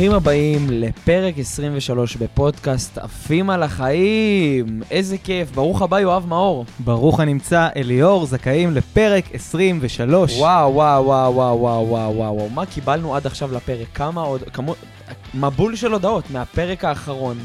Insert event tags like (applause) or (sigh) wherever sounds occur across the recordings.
ברוכים הבאים לפרק 23 בפודקאסט עפים על החיים. איזה כיף. ברוך הבא, יואב מאור. ברוך הנמצא, אליאור, זכאים לפרק 23. וואו, וואו, וואו, וואו, וואו, וואו, וואו. מה קיבלנו עד עכשיו לפרק? כמה עוד... כמו... מבול של הודעות מהפרק האחרון.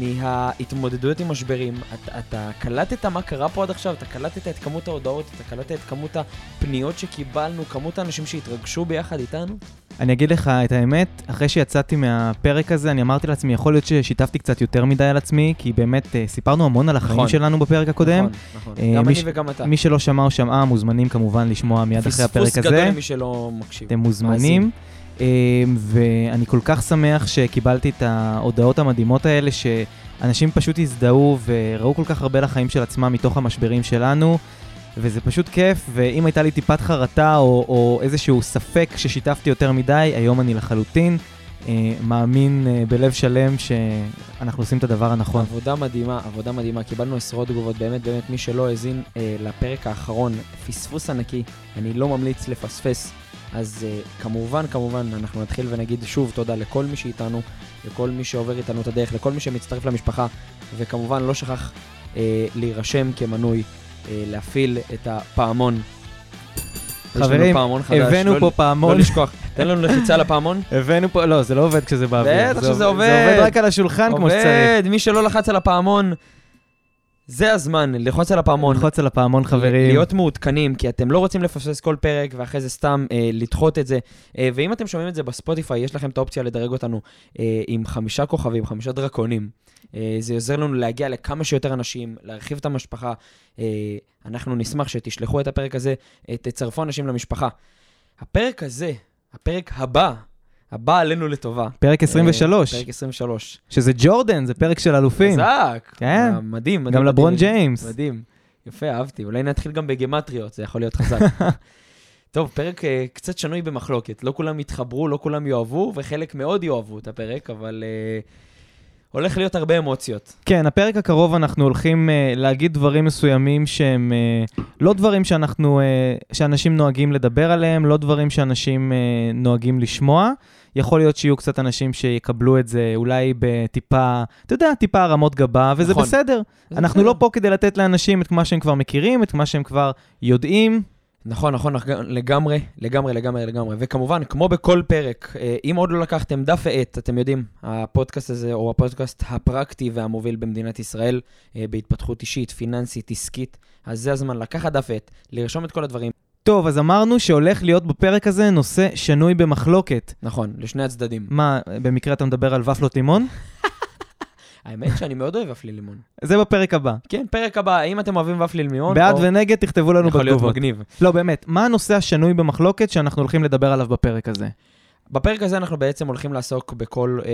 מההתמודדויות עם משברים. אתה, אתה קלטת מה קרה פה עד עכשיו? אתה קלטת את כמות ההודעות, אתה קלטת את כמות הפניות שקיבלנו, כמות האנשים שהתרגשו ביחד איתנו? אני אגיד לך את האמת, אחרי שיצאתי מהפרק הזה, אני אמרתי לעצמי, יכול להיות ששיתפתי קצת יותר מדי על עצמי, כי באמת אה, סיפרנו המון על החיים נכון. שלנו בפרק הקודם. נכון, נכון. אה, גם אני ש- וגם אתה. מי שלא שמע או שמעה, מוזמנים כמובן לשמוע מיד אחרי הפרק פספוס הזה. גדול למי שלא מקשיב. אתם מוזמנים. אה, ואני כל כך שמח שקיבלתי את ההודעות המדהימות האלה, שאנשים פשוט הזדהו וראו כל כך הרבה לחיים של עצמם מתוך המשברים שלנו, וזה פשוט כיף, ואם הייתה לי טיפת חרטה או, או איזשהו ספק ששיתפתי יותר מדי, היום אני לחלוטין אה, מאמין אה, בלב שלם שאנחנו עושים את הדבר הנכון. עבודה מדהימה, עבודה מדהימה. קיבלנו עשרות תגובות, באמת, באמת, מי שלא האזין אה, לפרק האחרון, פספוס ענקי, אני לא ממליץ לפספס. אז אה, כמובן, כמובן, אנחנו נתחיל ונגיד שוב תודה לכל מי שאיתנו, לכל מי שעובר איתנו את הדרך, לכל מי שמצטרף למשפחה, וכמובן לא שכח אה, להירשם כמנוי, אה, להפעיל את הפעמון. חברים, פעמון חדש, הבאנו לא- פה לא פעמון, לשכוח. תן לנו לחיצה לפעמון. (laughs) הבאנו פה, לא, זה לא עובד כשזה באוויר. בטח זה שזה עובד. זה עובד רק על השולחן כמו שצריך. עובד, מי שלא לחץ על הפעמון, זה הזמן, ללחוץ על הפעמון. ללחוץ על הפעמון, חברים. להיות מעודכנים, כי אתם לא רוצים לפספס כל פרק, ואחרי זה סתם אה, לדחות את זה. אה, ואם אתם שומעים את זה בספוטיפיי, יש לכם את האופציה לדרג אותנו אה, עם חמישה כוכבים, חמישה דרקונים. אה, זה עוזר לנו להגיע לכמה שיותר אנשים, להרחיב את המשפחה. אה, אנחנו נשמח שתשלחו את הפרק הזה, אה, תצרפו אנשים למשפחה. הפרק הזה, הפרק הבא, הבא עלינו לטובה. פרק 23, אה, פרק 23. שזה ג'ורדן, זה פרק של אלופים. חזק. כן. אה, מדהים, מדהים. גם לברון. ג'יימס. מדהים. יפה, אהבתי. אולי נתחיל גם בגמטריות, זה יכול להיות חזק. (laughs) טוב, פרק אה, קצת שנוי במחלוקת. לא כולם יתחברו, לא כולם יאהבו, וחלק מאוד יאהבו את הפרק, אבל אה, הולך להיות הרבה אמוציות. כן, הפרק הקרוב אנחנו הולכים uh, להגיד דברים מסוימים שהם uh, לא דברים שאנחנו, uh, שאנשים נוהגים לדבר עליהם, לא דברים שאנשים uh, נוהגים לשמוע. יכול להיות שיהיו קצת אנשים שיקבלו את זה אולי בטיפה, אתה יודע, טיפה הרמות גבה, וזה נכון. בסדר. אנחנו בסדר. לא פה כדי לתת לאנשים את מה שהם כבר מכירים, את מה שהם כבר יודעים. נכון, נכון, לגמרי, לגמרי, לגמרי, לגמרי. וכמובן, כמו בכל פרק, אה, אם עוד לא לקחתם דף ועט, אתם יודעים, הפודקאסט הזה הוא הפודקאסט הפרקטי והמוביל במדינת ישראל, אה, בהתפתחות אישית, פיננסית, עסקית, אז זה הזמן לקחת דף ועט, לרשום את כל הדברים. טוב, אז אמרנו שהולך להיות בפרק הזה נושא שנוי במחלוקת. נכון, לשני הצדדים. מה, במקרה אתה מדבר על ופלות לימון? (laughs) האמת שאני מאוד אוהב ופלי לימון. זה בפרק הבא. כן, פרק הבא, האם אתם אוהבים ופלי לימון? בעד או- ונגד תכתבו לנו יכול להיות בתגובות. מגניב. לא, באמת, מה הנושא השנוי במחלוקת שאנחנו הולכים לדבר עליו בפרק הזה? בפרק הזה אנחנו בעצם הולכים לעסוק בכל, אה,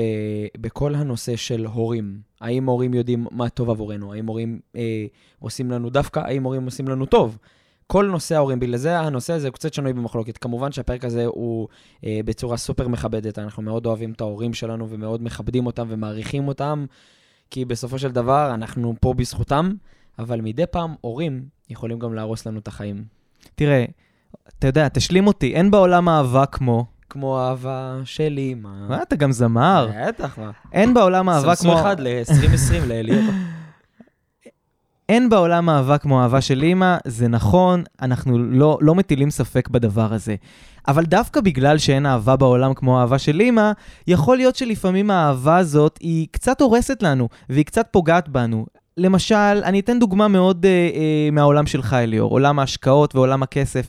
בכל הנושא של הורים. האם הורים יודעים מה טוב עבורנו? האם הורים אה, עושים לנו דווקא? האם הורים עושים לנו טוב? כל נושא ההורים, בגלל זה הנושא הזה הוא קצת שנוי במחלוקת. כמובן שהפרק הזה הוא אה, בצורה סופר מכבדת, אנחנו מאוד אוהבים את ההורים שלנו ומאוד מכבדים אותם ומעריכים אותם, כי בסופו של דבר אנחנו פה בזכותם, אבל מדי פעם הורים יכולים גם להרוס לנו את החיים. תראה, אתה יודע, תשלים אותי, אין בעולם אהבה כמו... כמו אהבה של אימא. מה, אתה גם זמר. בטח, מה? אין בעולם אהבה כמו... סמסו אחד ל-2020 לאליהו. אין בעולם אהבה כמו אהבה של אימא, זה נכון, אנחנו לא, לא מטילים ספק בדבר הזה. אבל דווקא בגלל שאין אהבה בעולם כמו אהבה של אימא, יכול להיות שלפעמים האהבה הזאת היא קצת הורסת לנו, והיא קצת פוגעת בנו. למשל, אני אתן דוגמה מאוד אה, אה, מהעולם שלך, אליאור, עולם ההשקעות ועולם הכסף.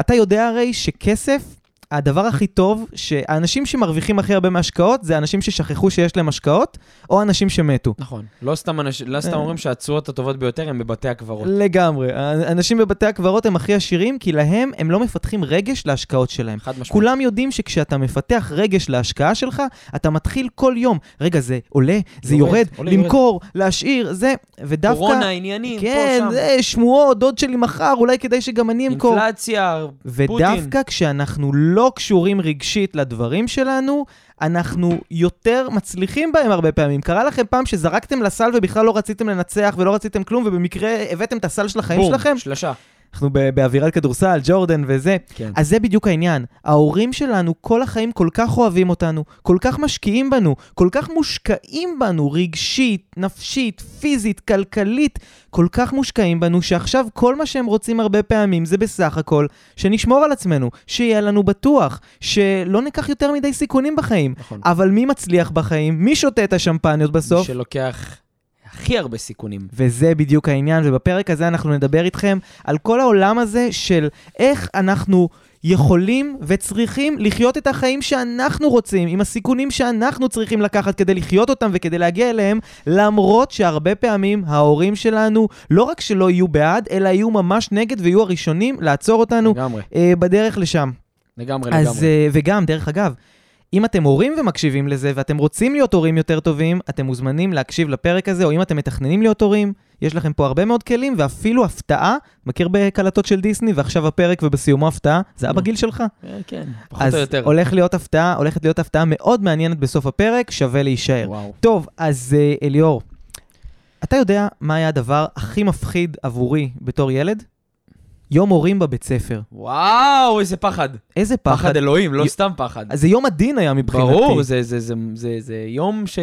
אתה יודע הרי שכסף, הדבר הכי טוב, שהאנשים שמרוויחים הכי הרבה מהשקעות, זה אנשים ששכחו שיש להם השקעות, או אנשים שמתו. נכון. לא סתם אנש- לא סתם אה. אומרים שהתשואות הטובות ביותר הן בבתי הקברות. לגמרי. האנשים בבתי הקברות הם הכי עשירים, כי להם הם לא מפתחים רגש להשקעות שלהם. חד משמעית. כולם יודעים שכשאתה מפתח רגש להשקעה שלך, אתה מתחיל כל יום. רגע, זה עולה, זה יורד, יורד, עולה, למכור, להשאיר, זה, ודווקא... קורונה, עניינים, פה, כן, שם. זה שמועות, דוד שלי מכר, אולי כדאי שגם אני אמכור. אינפלציה, פוטין. ודווקא כשאנחנו לא קשורים רגשית לדברים שלנו, אנחנו יותר מצליחים בהם הרבה פעמים. קרה לכם פעם שזרקתם לסל ובכלל לא רציתם לנצח ולא רציתם כלום, ובמקרה הבאתם את הסל של החיים בום, שלכם? שלושה. אנחנו באווירת כדורסל, ג'ורדן וזה. כן. אז זה בדיוק העניין. ההורים שלנו כל החיים כל כך אוהבים אותנו, כל כך משקיעים בנו, כל כך מושקעים בנו רגשית, נפשית, פיזית, כלכלית, כל כך מושקעים בנו, שעכשיו כל מה שהם רוצים הרבה פעמים זה בסך הכל שנשמור על עצמנו, שיהיה לנו בטוח, שלא ניקח יותר מדי סיכונים בחיים. נכון. אבל מי מצליח בחיים? מי שותה את השמפניות מי בסוף? שלוקח הכי הרבה סיכונים. וזה בדיוק העניין, ובפרק הזה אנחנו נדבר איתכם על כל העולם הזה של איך אנחנו יכולים וצריכים לחיות את החיים שאנחנו רוצים, עם הסיכונים שאנחנו צריכים לקחת כדי לחיות אותם וכדי להגיע אליהם, למרות שהרבה פעמים ההורים שלנו לא רק שלא יהיו בעד, אלא יהיו ממש נגד ויהיו הראשונים לעצור אותנו לגמרי, אה, בדרך לשם. לגמרי, אז, לגמרי. אה, וגם, דרך אגב, אם אתם הורים ומקשיבים לזה, ואתם רוצים להיות הורים יותר טובים, אתם מוזמנים להקשיב לפרק הזה, או אם אתם מתכננים להיות הורים, יש לכם פה הרבה מאוד כלים, ואפילו הפתעה, מכיר בקלטות של דיסני, ועכשיו הפרק ובסיומו הפתעה, זה היה נו. בגיל שלך. אה, כן, פחות אז או יותר. הולך להיות הפתעה, הולכת להיות הפתעה מאוד מעניינת בסוף הפרק, שווה להישאר. וואו. טוב, אז אה, אליאור, אתה יודע מה היה הדבר הכי מפחיד עבורי בתור ילד? יום הורים בבית ספר. וואו, איזה פחד. איזה פחד. פחד אלוהים, לא י- סתם פחד. אז זה יום הדין היה מבחינתי. ברור, זה, זה, זה, זה, זה יום ש...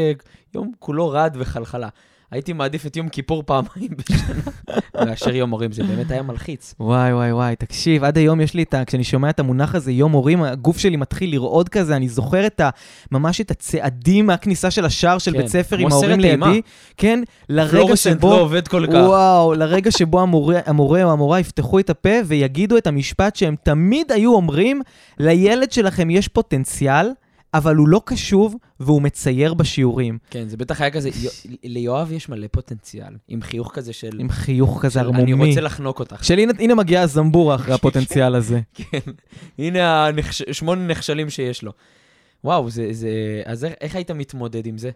יום כולו רעד וחלחלה. הייתי מעדיף את יום כיפור פעמיים (laughs) בשנה, מאשר יום הורים, זה באמת היה מלחיץ. וואי, וואי, וואי, תקשיב, עד היום יש לי את ה... כשאני שומע את המונח הזה, יום הורים, הגוף שלי מתחיל לרעוד כזה, אני זוכר את ה... ממש את הצעדים מהכניסה של השער של כן, בית ספר עם ההורים. לידי. כן, לרגע שבו... לא עובד כל כך. וואו, לרגע שבו המורה, המורה או המורה יפתחו את הפה ויגידו את המשפט שהם תמיד היו אומרים, לילד שלכם יש פוטנציאל, אבל הוא לא קשוב והוא מצייר בשיעורים. כן, זה בטח היה כזה, יו- ליואב יש מלא פוטנציאל, עם חיוך כזה של... עם חיוך כזה ערמומי. אני רוצה לחנוק אותך. של הנה, הנה מגיעה הזמבורה אחרי (laughs) הפוטנציאל הזה. (laughs) כן, הנה. שמונה נכשלים שיש לו. וואו, זה... זה... אז איך היית מתמודד עם זה?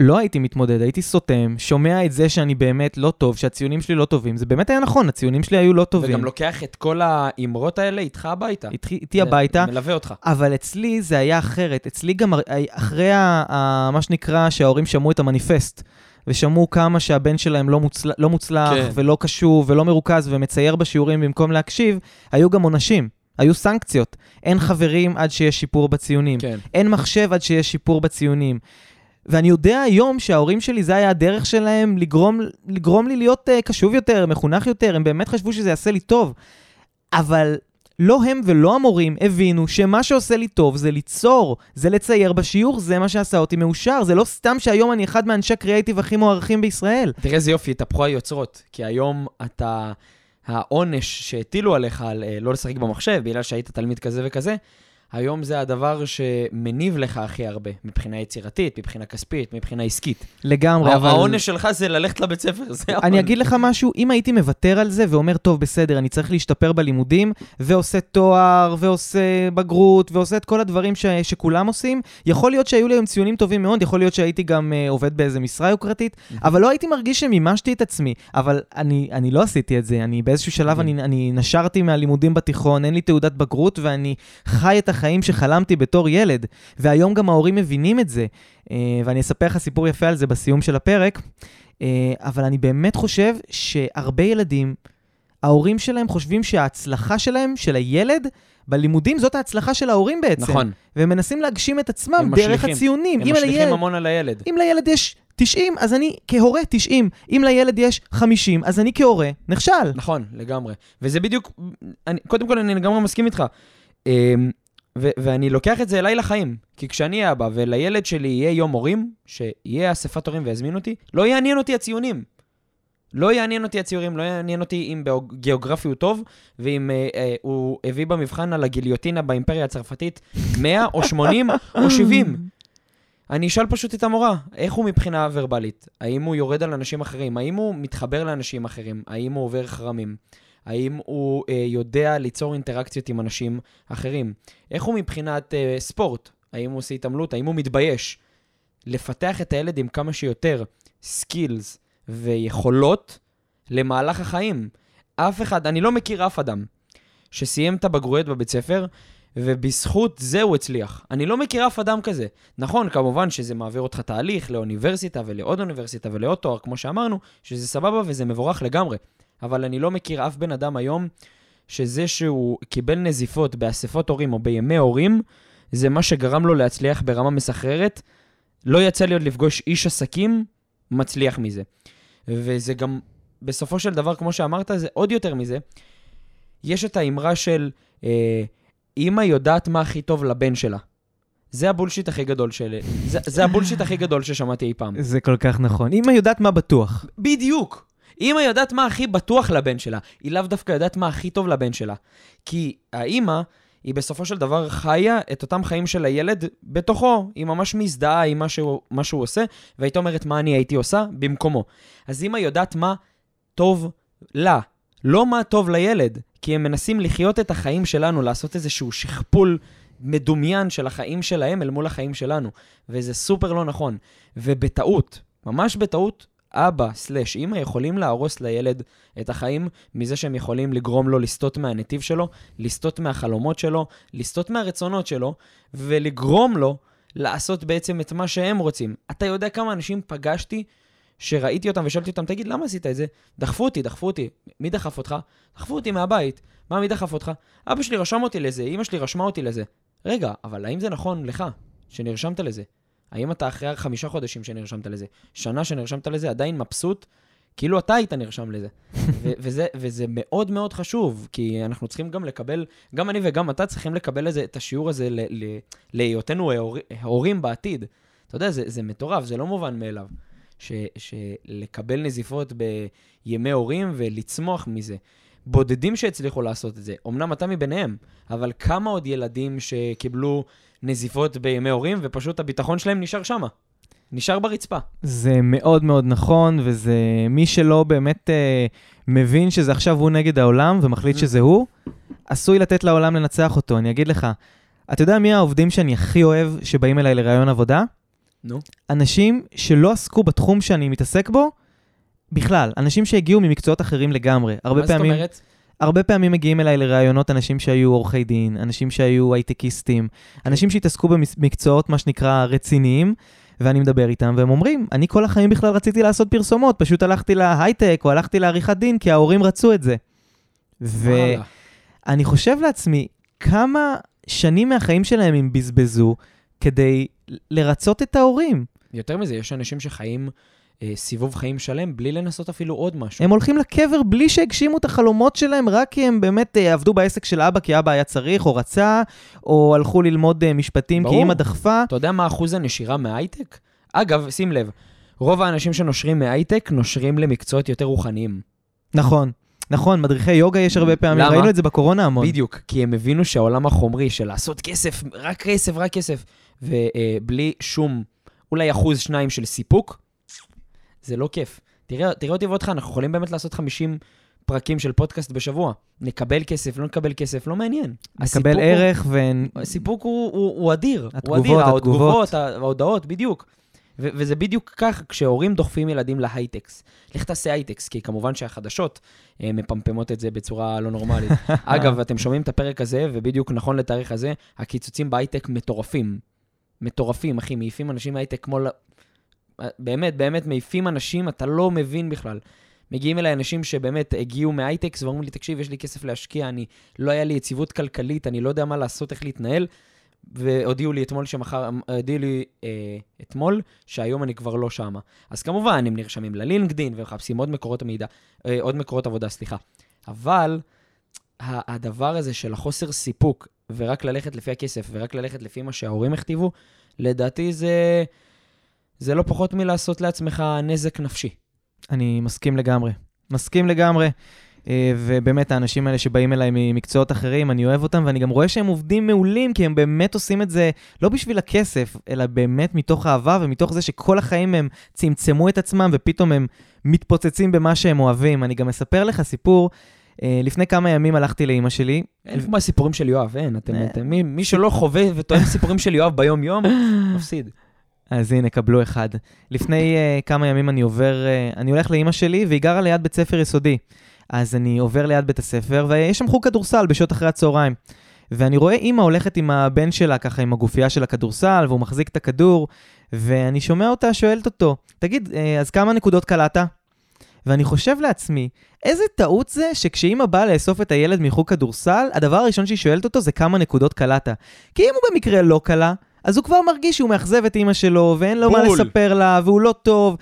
לא הייתי מתמודד, הייתי סותם, שומע את זה שאני באמת לא טוב, שהציונים שלי לא טובים. זה באמת היה נכון, הציונים שלי היו לא טובים. וגם לוקח את כל האמרות האלה איתך הביתה. איתי, איתי הביתה, מלווה אותך. אבל אצלי זה היה אחרת. אצלי גם הר- אחרי ה, ה, מה שנקרא שההורים שמעו את המניפסט, ושמעו כמה שהבן שלהם לא, מוצל, לא מוצלח, כן. ולא קשוב, ולא מרוכז, ומצייר בשיעורים במקום להקשיב, היו גם עונשים, היו סנקציות. אין חברים עד שיש שיפור בציונים. כן. אין מחשב עד שיש שיפור בציונים. ואני יודע היום שההורים שלי, זה היה הדרך שלהם לגרום, לגרום לי להיות uh, קשוב יותר, מחונך יותר, הם באמת חשבו שזה יעשה לי טוב. אבל לא הם ולא המורים הבינו שמה שעושה לי טוב זה ליצור, זה לצייר בשיעור, זה מה שעשה אותי מאושר. זה לא סתם שהיום אני אחד מאנשי הקריאייטיב הכי מוערכים בישראל. תראה איזה יופי, התהפכו היוצרות. כי היום אתה... העונש שהטילו עליך על אה, לא לשחק במחשב, בגלל שהיית תלמיד כזה וכזה, היום זה הדבר שמניב לך הכי הרבה, מבחינה יצירתית, מבחינה כספית, מבחינה עסקית. לגמרי, אבל... העונש שלך זה ללכת לבית ספר, זה העונש. אני אגיד לך משהו, אם הייתי מוותר על זה ואומר, טוב, בסדר, אני צריך להשתפר בלימודים, ועושה תואר, ועושה בגרות, ועושה את כל הדברים ש- שכולם עושים, יכול להיות שהיו לי היום ציונים טובים מאוד, יכול להיות שהייתי גם uh, עובד באיזה משרה יוקרתית, אבל לא הייתי מרגיש שמימשתי את עצמי. אבל אני, אני לא עשיתי את זה, אני באיזשהו שלב, אני, אני נשרתי מהלימודים בתיכון, אין לי תעודת בגרות, ואני חי את החיים שחלמתי בתור ילד. והיום גם ההורים מבינים את זה. Uh, ואני אספר לך סיפור יפה על זה בסיום של הפרק. Uh, אבל אני באמת חושב שהרבה ילדים, ההורים שלהם חושבים שההצלחה שלהם, של הילד, בלימודים זאת ההצלחה של ההורים בעצם. נכון, והם מנסים להגשים את עצמם דרך. הציונים. הם משליכים לילד, המון על הילד. אם לילד יש 90, אז אני כהורה 90. אם לילד יש 50, אז אני כהורה נכשל. נכון, לגמרי. וזה בדיוק, אני, קודם כל אני לגמרי מסכים איתך. ואני לוקח את זה אליי לחיים. כי כשאני אבא ולילד שלי יהיה יום הורים, שיהיה אספת הורים ויזמין אותי, לא יעניין אותי הציונים. לא יעניין אותי הציורים, לא יעניין אותי אם בגיאוגרפי הוא טוב, ואם אה, אה, הוא הביא במבחן על הגיליוטינה באימפריה הצרפתית 100 או 80 או 70. אני אשאל פשוט את המורה, איך הוא מבחינה ורבלית? האם הוא יורד על אנשים אחרים? האם הוא מתחבר לאנשים אחרים? האם הוא עובר חרמים? האם הוא אה, יודע ליצור אינטראקציות עם אנשים אחרים? איך הוא מבחינת אה, ספורט? האם הוא עושה התעמלות? האם הוא מתבייש? לפתח את הילד עם כמה שיותר skills ויכולות למהלך החיים. אף אחד, אני לא מכיר אף אדם שסיים את הבגרויות בבית ספר, ובזכות זה הוא הצליח. אני לא מכיר אף אדם כזה. נכון, כמובן שזה מעביר אותך תהליך לאוניברסיטה ולעוד אוניברסיטה ולעוד תואר, כמו שאמרנו, שזה סבבה וזה מבורך לגמרי. אבל אני לא מכיר אף בן אדם היום שזה שהוא קיבל נזיפות באספות הורים או בימי הורים, זה מה שגרם לו להצליח ברמה מסחררת. לא יצא לי עוד לפגוש איש עסקים מצליח מזה. וזה גם, בסופו של דבר, כמו שאמרת, זה עוד יותר מזה. יש את האמרה של אה, אימא יודעת מה הכי טוב לבן שלה. זה הבולשיט הכי גדול של... זה, זה הבולשיט הכי גדול ששמעתי אי פעם. זה כל כך נכון. אמא יודעת מה בטוח. בדיוק. אימא יודעת מה הכי בטוח לבן שלה, היא לאו דווקא יודעת מה הכי טוב לבן שלה. כי האימא, היא בסופו של דבר חיה את אותם חיים של הילד בתוכו. היא ממש מזדהה עם מה שהוא, מה שהוא עושה, והייתה אומרת מה אני הייתי עושה במקומו. אז אימא יודעת מה טוב לה, לא מה טוב לילד, כי הם מנסים לחיות את החיים שלנו, לעשות איזשהו שכפול מדומיין של החיים שלהם אל מול החיים שלנו. וזה סופר לא נכון. ובטעות, ממש בטעות, אבא סלש אימא יכולים להרוס לילד את החיים מזה שהם יכולים לגרום לו לסטות מהנתיב שלו, לסטות מהחלומות שלו, לסטות מהרצונות שלו, ולגרום לו לעשות בעצם את מה שהם רוצים. אתה יודע כמה אנשים פגשתי שראיתי אותם ושאלתי אותם, תגיד, למה עשית את זה? דחפו אותי, דחפו אותי. מי דחף אותך? דחפו אותי מהבית. מה, מי דחף אותך? אבא שלי רשם אותי לזה, אמא שלי רשמה אותי לזה. רגע, אבל האם זה נכון לך שנרשמת לזה? האם אתה אחרי חמישה חודשים שנרשמת לזה, שנה שנרשמת לזה, עדיין מבסוט? כאילו אתה היית נרשם לזה. (laughs) ו- וזה, וזה מאוד מאוד חשוב, כי אנחנו צריכים גם לקבל, גם אני וגם אתה צריכים לקבל לזה, את השיעור הזה ל- ל- להיותנו הורים בעתיד. אתה יודע, זה, זה מטורף, זה לא מובן מאליו. ש- שלקבל נזיפות בימי הורים ולצמוח מזה. בודדים שהצליחו לעשות את זה. אמנם אתה מביניהם, אבל כמה עוד ילדים שקיבלו נזיפות בימי הורים, ופשוט הביטחון שלהם נשאר שמה. נשאר ברצפה. זה מאוד מאוד נכון, וזה מי שלא באמת אה, מבין שזה עכשיו הוא נגד העולם ומחליט mm. שזה הוא, עשוי לתת לעולם לנצח אותו. אני אגיד לך, אתה יודע מי העובדים שאני הכי אוהב שבאים אליי לראיון עבודה? נו. אנשים שלא עסקו בתחום שאני מתעסק בו, בכלל, אנשים שהגיעו ממקצועות אחרים לגמרי. הרבה מה פעמים... זאת אומרת? הרבה פעמים מגיעים אליי לראיונות אנשים שהיו עורכי דין, אנשים שהיו הייטקיסטים, אנשים שהתעסקו במקצועות, מה שנקרא, רציניים, ואני מדבר איתם, והם אומרים, אני כל החיים בכלל רציתי לעשות פרסומות, פשוט הלכתי להייטק או הלכתי לעריכת דין, כי ההורים רצו את זה. ואני חושב לעצמי, כמה שנים מהחיים שלהם הם בזבזו כדי לרצות את ההורים. יותר מזה, יש אנשים שחיים סיבוב חיים שלם בלי לנסות אפילו עוד משהו. הם הולכים לקבר בלי שהגשימו את החלומות שלהם, רק כי הם באמת אה, עבדו בעסק של אבא, כי אבא היה צריך או רצה, או הלכו ללמוד אה, משפטים ברור. כי אמא דחפה. אתה יודע מה אחוז הנשירה מהייטק? אגב, שים לב, רוב האנשים שנושרים מהייטק נושרים למקצועות יותר רוחניים. נכון. נכון, מדריכי יוגה יש הרבה פעמים, למה? ראינו את זה בקורונה המון. בדיוק, כי הם הבינו שהעולם החומרי של לעשות כסף, רק כסף, רק כסף, ובלי שום, אולי אחוז שניים של סיפוק, זה לא כיף. תראה, תראה אותי ואותך, אנחנו יכולים באמת לעשות 50 פרקים של פודקאסט בשבוע. נקבל כסף, לא נקבל כסף, לא מעניין. נקבל ערך ו... הסיפוק הוא, הוא, הוא אדיר. התגובות, הוא אדיר. התגובות. ההודעות, בדיוק. ו- וזה בדיוק כך כשהורים דוחפים ילדים להייטקס. לך תעשה הייטקס, כי כמובן שהחדשות אה, מפמפמות את זה בצורה לא נורמלית. (laughs) אגב, אתם שומעים את הפרק הזה, ובדיוק נכון לתאריך הזה, הקיצוצים בהייטק מטורפים. מטורפים, אחי, מעיפים אנשים מהייטק כמו באמת, באמת מעיפים אנשים, אתה לא מבין בכלל. מגיעים אליי אנשים שבאמת הגיעו מהייטקס ואומרים לי, תקשיב, יש לי כסף להשקיע, אני, לא היה לי יציבות כלכלית, אני לא יודע מה לעשות, איך להתנהל. והודיעו לי אתמול שמחר, הודיעו לי אה, אתמול שהיום אני כבר לא שמה. אז כמובן, הם נרשמים ללינקדין ומחפשים עוד מקורות המידע, אה, עוד מקורות עבודה, סליחה. אבל הדבר הזה של החוסר סיפוק, ורק ללכת לפי הכסף, ורק ללכת לפי מה שההורים הכתיבו, לדעתי זה... זה לא פחות מלעשות לעצמך נזק נפשי. אני מסכים לגמרי. מסכים לגמרי. אה, ובאמת, האנשים האלה שבאים אליי ממקצועות אחרים, אני אוהב אותם, ואני גם רואה שהם עובדים מעולים, כי הם באמת עושים את זה לא בשביל הכסף, אלא באמת מתוך אהבה ומתוך זה שכל החיים הם צמצמו את עצמם, ופתאום הם מתפוצצים במה שהם אוהבים. אני גם אספר לך סיפור. אה, לפני כמה ימים הלכתי לאימא שלי. אין כמו הסיפורים של יואב, אין. אתם, מי, מי שלא חווה וטוען סיפורים של יואב ביום-יום, (laughs) מפסיד. אז הנה, קבלו אחד. לפני uh, כמה ימים אני עובר, uh, אני הולך לאימא שלי, והיא גרה ליד בית ספר יסודי. אז אני עובר ליד בית הספר, ויש שם חוג כדורסל בשעות אחרי הצהריים. ואני רואה אימא הולכת עם הבן שלה, ככה עם הגופייה של הכדורסל, והוא מחזיק את הכדור, ואני שומע אותה שואלת אותו, תגיד, uh, אז כמה נקודות קלעת? ואני חושב לעצמי, איזה טעות זה שכשאימא באה לאסוף את הילד מחוג כדורסל, הדבר הראשון שהיא שואלת אותו זה כמה נקודות קלעת. כי אם הוא במקרה לא קלע, אז הוא כבר מרגיש שהוא מאכזב את אימא שלו, ואין לו מה בול. לספר לה, והוא לא טוב.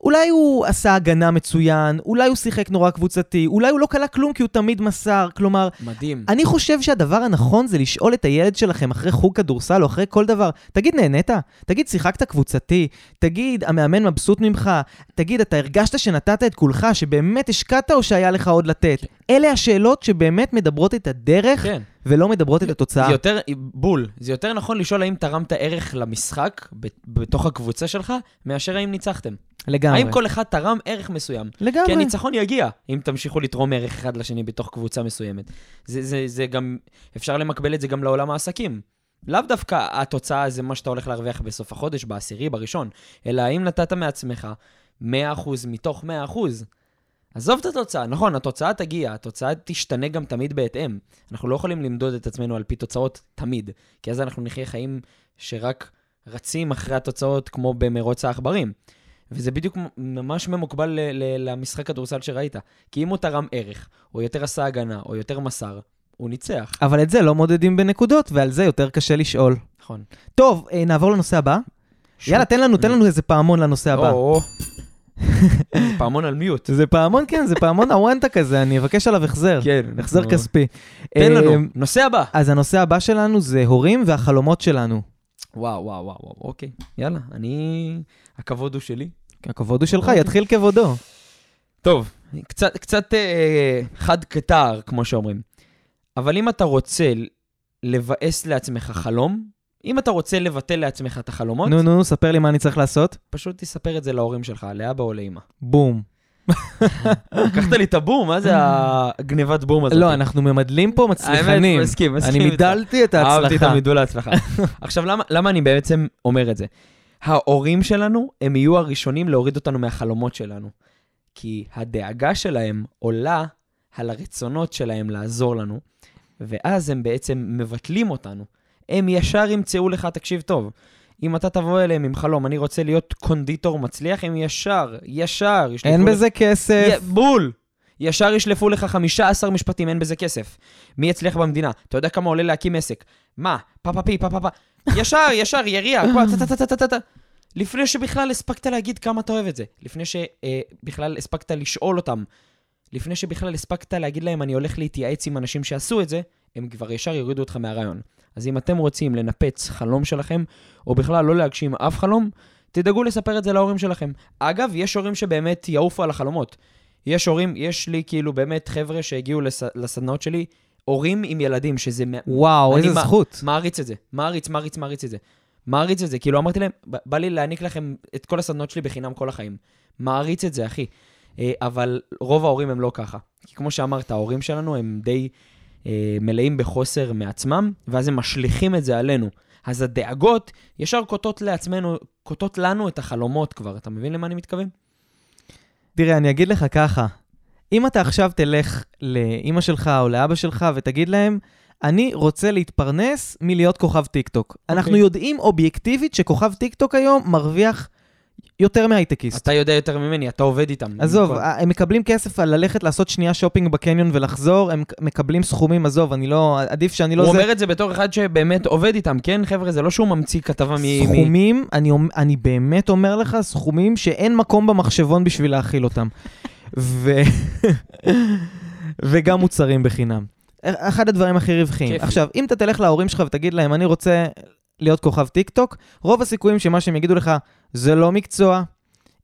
אולי הוא עשה הגנה מצוין, אולי הוא שיחק נורא קבוצתי, אולי הוא לא קלע כלום כי הוא תמיד מסר, כלומר, מדהים. אני חושב שהדבר הנכון זה לשאול את הילד שלכם אחרי חוג כדורסל או אחרי כל דבר, תגיד, נהנית? תגיד, שיחקת קבוצתי? תגיד, המאמן מבסוט ממך? תגיד, אתה הרגשת שנתת את כולך, שבאמת השקעת או שהיה לך עוד לתת? אלה השאלות שבאמת מדברות את הדרך כן. ולא מדברות את התוצאה. זה יותר, בול, זה יותר נכון לשאול האם תרמת ערך למשחק בתוך הקבוצה שלך, מאשר האם ניצחתם. לגמרי. האם כל אחד תרם ערך מסוים. כי לגמרי. הניצחון יגיע, אם תמשיכו לתרום ערך אחד לשני בתוך קבוצה מסוימת. זה, זה, זה גם, אפשר למקבל את זה גם לעולם העסקים. לאו דווקא התוצאה זה מה שאתה הולך להרוויח בסוף החודש, בעשירי, בראשון, אלא האם נתת מעצמך 100% מתוך 100%. עזוב את התוצאה, נכון, התוצאה תגיע, התוצאה תשתנה גם תמיד בהתאם. אנחנו לא יכולים למדוד את עצמנו על פי תוצאות תמיד, כי אז אנחנו נחיה חיים שרק רצים אחרי התוצאות כמו במרוץ העכברים. וזה בדיוק ממש ממוקבל ל- ל- למשחק כדורסל שראית. כי אם הוא תרם ערך, או יותר עשה הגנה, או יותר מסר, הוא ניצח. אבל את זה לא מודדים בנקודות, ועל זה יותר קשה לשאול. נכון. טוב, אה, נעבור לנושא הבא. יאללה, תן לנו, תן לנו איזה פעמון לנושא הבא. או, או. זה פעמון על מיוט. זה פעמון, כן, זה פעמון הוואנטה כזה, אני אבקש עליו החזר. כן. החזר כספי. תן לנו, אה, נושא הבא. אז הנושא הבא שלנו זה הורים והחלומות שלנו. וואו, וואו, וואו, אוקיי. יאללה, אני... הכבוד הוא שלי. הכבוד הוא שלך. יתחיל כבודו. טוב, קצת, קצת אה, חד כתער, כמו שאומרים. אבל אם אתה רוצה לבאס לעצמך חלום, אם אתה רוצה לבטל לעצמך את החלומות, נו, נו, נו, ספר לי מה אני צריך לעשות. פשוט תספר את זה להורים שלך, לאבא או לאמא. בום. לקחת לי את הבום, מה זה (laughs) הגניבת בום הזאת? לא, אנחנו ממדלים פה מצליחנים. האמת, מסכים, מסכים אני. מידלתי את אהבתי את ההצלחה. המידול להצלחה. (laughs) עכשיו, למה, למה אני בעצם אומר את זה? ההורים שלנו, הם יהיו הראשונים להוריד אותנו מהחלומות שלנו. כי הדאגה שלהם עולה על הרצונות שלהם לעזור לנו, ואז הם בעצם מבטלים אותנו. הם ישר ימצאו לך, תקשיב טוב, אם אתה תבוא אליהם עם חלום, אני רוצה להיות קונדיטור מצליח, הם ישר, ישר ישלפו אין לך- בזה כסף. י- בול. ישר ישלפו לך 15 משפטים, אין בזה כסף. מי יצליח במדינה? אתה יודע כמה עולה להקים עסק? מה? פה פה פי, פה פה פה. ישר, (laughs) ישר, יריע, כבר, טה טה טה טה טה טה. לפני שבכלל הספקת להגיד כמה אתה אוהב את זה. לפני שבכלל הספקת לשאול אותם. לפני שבכלל הספקת להגיד להם, אני הולך להתייעץ עם אנשים שעשו את זה, הם כבר ישר יורידו אותך מהרעיון. אז אם אתם רוצים לנפץ חלום שלכם, או בכלל לא להגשים אף חלום, תדאגו לספר את זה להורים שלכם. אגב, יש הורים שבאמת יעופו על החלומות. יש הורים, יש לי כאילו באמת חבר'ה שהגיעו לס, לסדנאות שלי, הורים עם ילדים, שזה וואו, איזה מה- זכות. מעריץ את זה. מעריץ, מעריץ, מעריץ את זה. מעריץ את זה. כאילו אמרתי להם, "ב- בא לי להעניק לכם את כל הסדנאות שלי בחינם כל החיים. מעריץ את זה, אחי. אה, אבל רוב ההורים הם לא ככה. כי כמו שאמרת, ההורים שלנו הם די מלאים בחוסר מעצמם, ואז הם משליכים את זה עלינו. אז הדאגות ישר קוטות לעצמנו, קוטעות לנו את החלומות כבר. אתה מבין למה אני מתכוון? תראה, אני אגיד לך ככה, אם אתה עכשיו תלך לאימא שלך או לאבא שלך ותגיד להם, אני רוצה להתפרנס מלהיות כוכב טיקטוק. אנחנו יודעים אובייקטיבית שכוכב טיקטוק היום מרוויח יותר מהייטקיסט. אתה יודע יותר ממני, אתה עובד איתם. עזוב, כל- הם מקבלים כסף על ללכת לעשות שנייה שופינג בקניון ולחזור, הם מקבלים סכומים, עזוב, אני לא, עדיף שאני לא הוא זה. אומר את זה בתור אחד שבאמת עובד איתם, כן, חבר'ה? זה לא שהוא ממציא כתבה מ... מ- סכומים, אני, אומ- אני באמת אומר לך, סכומים שאין מקום במחשבון בשביל להכיל אותם. ו... וגם מוצרים בחינם. אחד הדברים הכי רווחיים. עכשיו, אם אתה תלך להורים שלך ותגיד להם, אני רוצה להיות כוכב טיק טוק, רוב הסיכויים שמה שהם יגידו לך, זה לא מקצוע,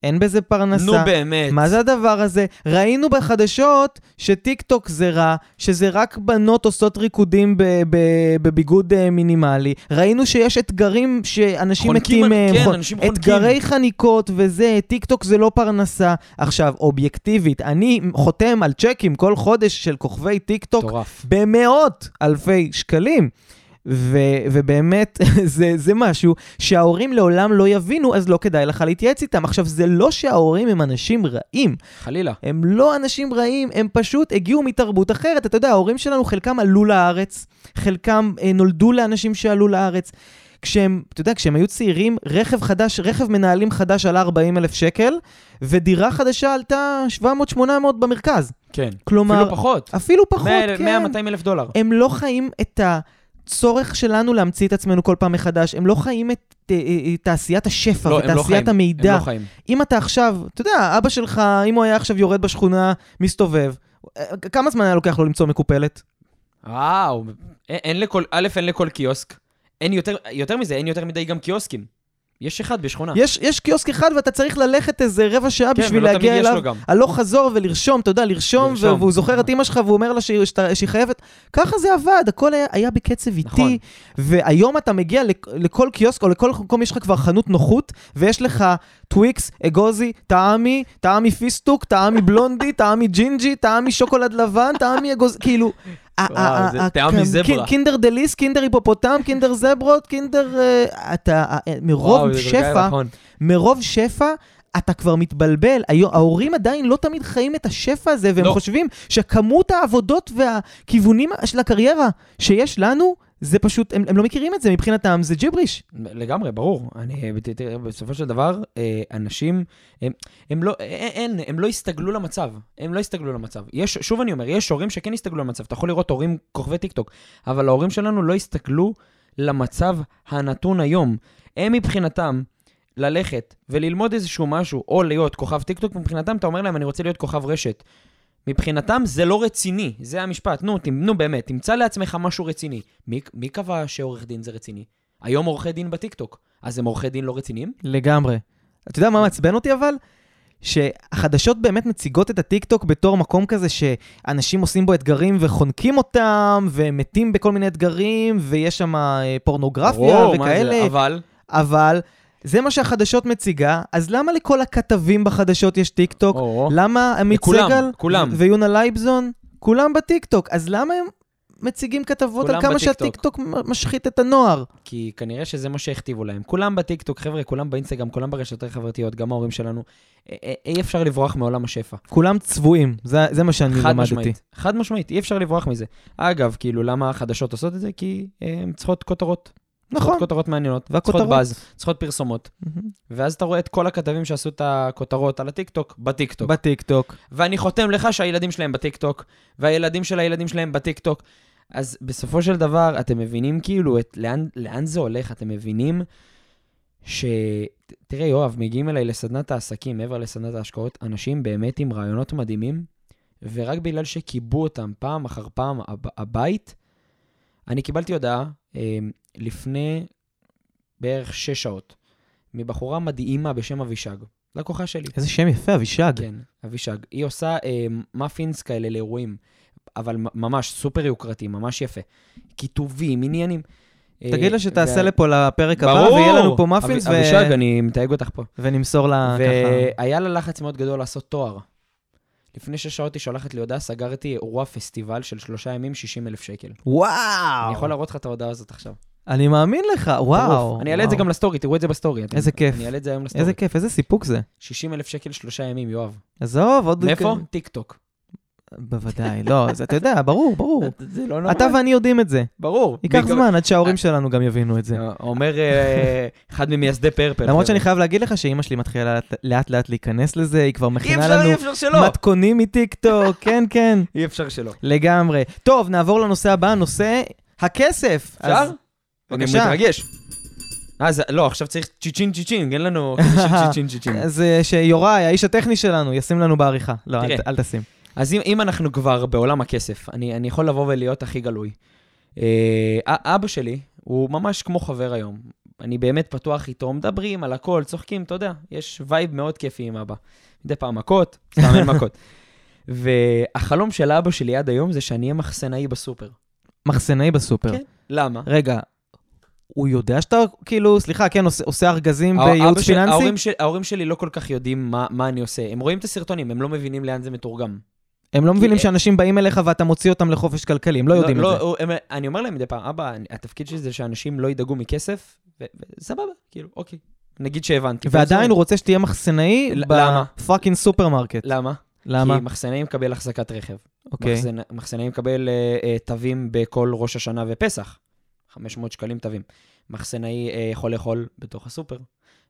אין בזה פרנסה. נו באמת. מה זה הדבר הזה? ראינו בחדשות שטיק טוק זה רע, שזה רק בנות עושות ריקודים בביגוד אה, מינימלי. ראינו שיש אתגרים שאנשים חונקים, מתים מהם. כן, אנשים חונקים. אתגרי חניקות וזה, טיק טוק זה לא פרנסה. עכשיו, אובייקטיבית, אני חותם על צ'קים כל חודש של כוכבי טיק טוק מטורף. במאות אלפי שקלים. ו- ובאמת, (laughs) זה, זה משהו שההורים לעולם לא יבינו, אז לא כדאי לך להתייעץ איתם. עכשיו, זה לא שההורים הם אנשים רעים, חלילה. הם לא אנשים רעים, הם פשוט הגיעו מתרבות אחרת. אתה יודע, ההורים שלנו, חלקם עלו לארץ, חלקם אה, נולדו לאנשים שעלו לארץ. כשהם, אתה יודע, כשהם היו צעירים, רכב חדש, רכב מנהלים חדש עלה 40 אלף שקל, ודירה חדשה עלתה 700-800 במרכז. כן. כלומר, אפילו פחות. אפילו פחות, כן. 100-200 אלף דולר. הם לא חיים את הצורך שלנו להמציא את עצמנו כל פעם מחדש, הם לא חיים את אה, אה, תעשיית השפע לא, לא ותעשיית חיים. המידע. הם לא חיים. אם אתה עכשיו, אתה יודע, אבא שלך, אם הוא היה עכשיו יורד בשכונה, מסתובב, אה, כמה זמן היה לוקח לו למצוא מקופלת? וואו. אין, אין לכל, א', אין לכל קיוסק. אין יותר, יותר מזה, אין יותר מדי גם קיוסקים. יש אחד בשכונה. יש, יש קיוסק אחד ואתה צריך ללכת איזה רבע שעה כן, בשביל להגיע יש אליו. הלוך חזור ולרשום, אתה יודע, לרשום, לרשום. והוא זוכר את אימא שלך והוא אומר לה שהיא, שהיא חייבת. ככה זה עבד, הכל היה, היה בקצב איטי. נכון. והיום אתה מגיע לכ- לכל קיוסק או לכל מקום, יש לך כבר חנות נוחות, ויש לך טוויקס, אגוזי, טעמי, טעמי פיסטוק, טעמי בלונדי, טעמי ג'ינג'י, טעמי שוקולד לבן, טעמי אגוזי, כאילו... זה ה- טעמי ה- זברה. קינדר דליס, קינדר היפופוטם, קינדר זברות, קינדר... אה, אתה... אה, מרוב כל כך שפע, נכון. מרוב שפע, אתה כבר מתבלבל. ההורים עדיין לא תמיד חיים את השפע הזה, והם לא. חושבים שכמות העבודות והכיוונים של הקריירה שיש לנו, זה פשוט, הם, הם לא מכירים את זה, מבחינתם זה ג'יבריש. לגמרי, ברור. אני, בסופו של דבר, אה, אנשים, הם, הם לא, אין, הם לא הסתגלו למצב. הם לא הסתגלו למצב. יש, שוב אני אומר, יש הורים שכן הסתגלו למצב. אתה יכול לראות הורים כוכבי טיקטוק, אבל ההורים שלנו לא הסתגלו למצב הנתון היום. הם מבחינתם, ללכת וללמוד איזשהו משהו, או להיות כוכב טיקטוק, מבחינתם אתה אומר להם, אני רוצה להיות כוכב רשת. מבחינתם זה לא רציני, זה המשפט. נו, תמ- נו באמת, תמצא לעצמך משהו רציני. מי, מי קבע שעורך דין זה רציני? היום עורכי דין בטיקטוק. אז הם עורכי דין לא רציניים? לגמרי. אתה יודע מה מעצבן אותי אבל? שהחדשות באמת מציגות את הטיקטוק בתור מקום כזה שאנשים עושים בו אתגרים וחונקים אותם, ומתים בכל מיני אתגרים, ויש שם אה, פורנוגרפיה מה וכאלה. זה, אבל... אבל זה מה שהחדשות מציגה, אז למה לכל הכתבים בחדשות יש טיקטוק? או, למה עמית סגל כולם. ויונה לייבזון? כולם בטיקטוק. אז למה הם מציגים כתבות על כמה. שהטיקטוק משחית את הנוער? כי כנראה שזה מה שהכתיבו להם. כולם בטיקטוק, חבר'ה, כולם באינסטגרם, כולם ברשתות החברתיות, גם ההורים שלנו. אה, אה, אי אפשר לברוח מעולם השפע. כולם צבועים, זה, זה מה שאני חד למדתי. משמעית. חד משמעית, אי אפשר לברוח מזה. אגב, כאילו, למה החדשות עושות את זה? כי אה, הן צריכות כותרות. נכון. צריכות כותרות מעניינות. והכותרות? צריכות באז, צריכות פרסומות. מהמם. ואז אתה רואה את כל הכתבים שעשו את הכותרות על הטיקטוק, בטיקטוק. בטיקטוק. ואני חותם לך שהילדים שלהם בטיקטוק, והילדים של הילדים שלהם בטיקטוק. אז בסופו של דבר, אתם מבינים כאילו את לאן, לאן זה הולך? אתם מבינים ש... תראה, יואב, מגיעים אליי לסדנת העסקים, מעבר לסדנת ההשקעות, אנשים באמת עם רעיונות מדהימים, ורק בגלל שכיבו אותם פעם אחר פעם הב- הבית, אני קיבלתי הודעה אה, לפני בערך שש שעות, מבחורה מדהימה בשם אבישג, לקוחה שלי. איזה שם יפה, אבישג. כן, אבישג. היא עושה אה, מאפינס כאלה לאירועים, אבל ממש סופר יוקרתי, ממש יפה. כיתובים, עניינים. תגיד לה אה, שתעשה וה- לפה לפרק הבא, ברור! ויהיה לנו פה מאפינס, אבי- ו- אבישג, אני מתייג אותך פה. ונמסור לה ככה. והיה לה לחץ מאוד גדול לעשות תואר. לפני שש שעות היא שולחת לי הודעה, סגרתי אירוע פסטיבל של שלושה ימים, 60 אלף שקל. וואו! אני יכול להראות לך את ההודעה הזאת עכשיו. אני מאמין לך, וואו. אני אעלה את זה. גם לסטורי, תראו את זה בסטורי. איזה כיף. אני אעלה את זה היום לסטורי. איזה כיף, איזה סיפוק זה. 60 אלף שקל, שלושה ימים, יואב. עזוב, עוד... מאיפה? טיק טוק. בוודאי, לא, אז אתה יודע, ברור, ברור. זה לא נורמל. אתה ואני יודעים את זה. ברור. ייקח זמן עד שההורים שלנו גם יבינו את זה. אומר אה, אחד ממייסדי פרפל. למרות. שאני חייב להגיד לך שאימא שלי מתחילה לאט- לאט לאט להיכנס לזה, היא כבר מכינה לנו. מתכונים מטיקטוק, (laughs) כן, כן, אי אפשר שלא. לגמרי. טוב, נעבור לנושא הבא, נושא הכסף. אפשר? אז- אני בבקשה. מתרגש. אה, זה- לא, עכשיו צריך צ'יצ'ין צ'יצ'ין, אין לנו צ'יצ'ין צ'יצ'ין. (laughs) אז אה, שיוראי, האיש הטכני שלנו, ישים לנו בעריכה. לא, אל תשים. אז אם, אם אנחנו כבר בעולם הכסף, אני, אני יכול לבוא ולהיות הכי גלוי. אה, אבא שלי הוא ממש כמו חבר היום. אני באמת פתוח איתו, מדברים על הכל, צוחקים, אתה יודע, יש וייב מאוד כיפי עם אבא. מדי פעם מכות, סתם אין מכות. (laughs) והחלום של אבא שלי עד היום זה שאני אהיה מחסנאי בסופר. מחסנאי בסופר. כן. למה? רגע, הוא יודע שאתה, כאילו, סליחה, כן, עושה- עושה ארגזים בייעוץ פיננסי? ההורים, של, ההורים שלי לא כל כך יודעים מה, מה אני עושה. הם רואים את הסרטונים, הם לא מבינים לאן זה מתורגם. הם לא מבינים שאנשים באים אליך ואתה מוציא אותם לחופש כלכלי, הם לא יודעים את לא, זה. אני אומר להם מדי פעם, אבא, התפקיד שלי זה שאנשים לא ידאגו מכסף, וסבבה, כאילו, אוקיי. נגיד שהבנתי. ועדיין הוא רוצה שתהיה מחסנאי? ב fucking סופרמרקט. למה? למה? כי מחסנאי מקבל החזקת רכב. אוקיי. מחסנ- מחסנאי מקבל אה, אה, תווים בכל ראש השנה ופסח. 500 שקלים תווים. מחסנאי אה, יכול לאכול בתוך הסופר,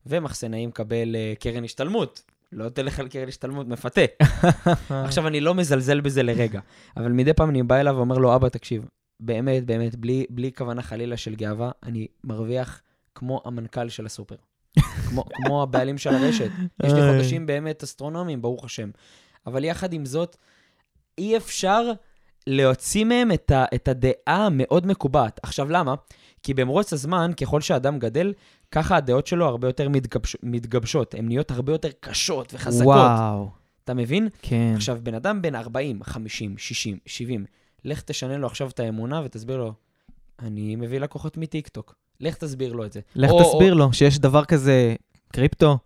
ומחסנאי מקבל אה, קרן השתלמות. לא תלך על קרן השתלמות, מפתה. (laughs) עכשיו, אני לא מזלזל בזה לרגע, אבל מדי פעם אני בא אליו ואומר לו, אבא, תקשיב, באמת, באמת, בלי, בלי כוונה חלילה של גאווה, אני מרוויח כמו המנכ"ל של הסופר. כמו, כמו הבעלים של הרשת. יש לי. חודשים באמת אסטרונומיים, ברוך השם. אבל יחד עם זאת, אי אפשר להוציא מהם את, ה, את הדעה המאוד מקובעת. עכשיו, למה? כי במרוץ הזמן, ככל שאדם גדל, ככה הדעות שלו הרבה יותר מתגבש, מתגבשות. הן נהיות הרבה יותר קשות וחזקות. וואו, אתה מבין? כן. עכשיו, בן אדם בן 40, 50, 60, 70, לך תשנה לו עכשיו את האמונה ותסביר לו, אני מביא לקוחות מטיקטוק. לך תסביר לו את זה. לך או- תסביר לו שיש דבר כזה קריפטו,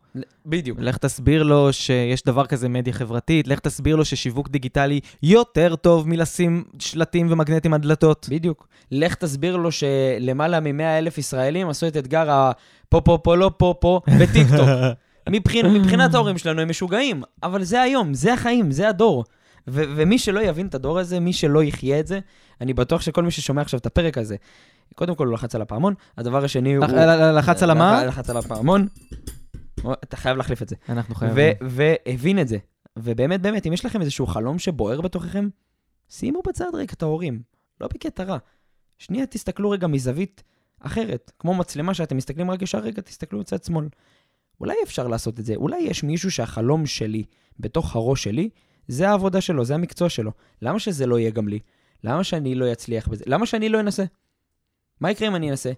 בדיוק. לך תסביר לו שיש דבר כזה מדיה חברתית, לך תסביר לו ששיווק דיגיטלי יותר טוב מלשים שלטים ומגנטים על דלתות. בדיוק. לך תסביר לו שלמעלה מ-100 אלף ישראלים עשו את אתגר הפו פה פה לא פה בטיקטוק. (laughs) מבחינ, מבחינת ההורים שלנו הם משוגעים, אבל זה היום, זה החיים, זה הדור. ו- ומי שלא יבין את הדור הזה, מי שלא יחיה את זה, אני בטוח שכל מי ששומע עכשיו את הפרק הזה, קודם כל הוא לחץ על הפעמון, הדבר השני הוא... לחץ על המה? לחץ על הפעמון. אתה חייב להחליף את זה. אנחנו חייבים. והבין את זה. ובאמת, באמת, אם יש לכם איזשהו חלום שבוער בתוככם, שימו בצד רגע את ההורים. לא בקטע רע. שנייה, תסתכלו רגע מזווית אחרת. כמו מצלמה שאתם מסתכלים רק ישר רגע, תסתכלו בצד שמאל. אולי אפשר לעשות את זה. אולי יש מישהו שהחלום שלי, בתוך הראש שלי, זה העבודה שלו, זה המקצוע שלו. למה שזה לא יהיה גם לי? למה שאני לא אצליח בזה? למה שאני לא אנסה? מה יקרה אם אני אנסה?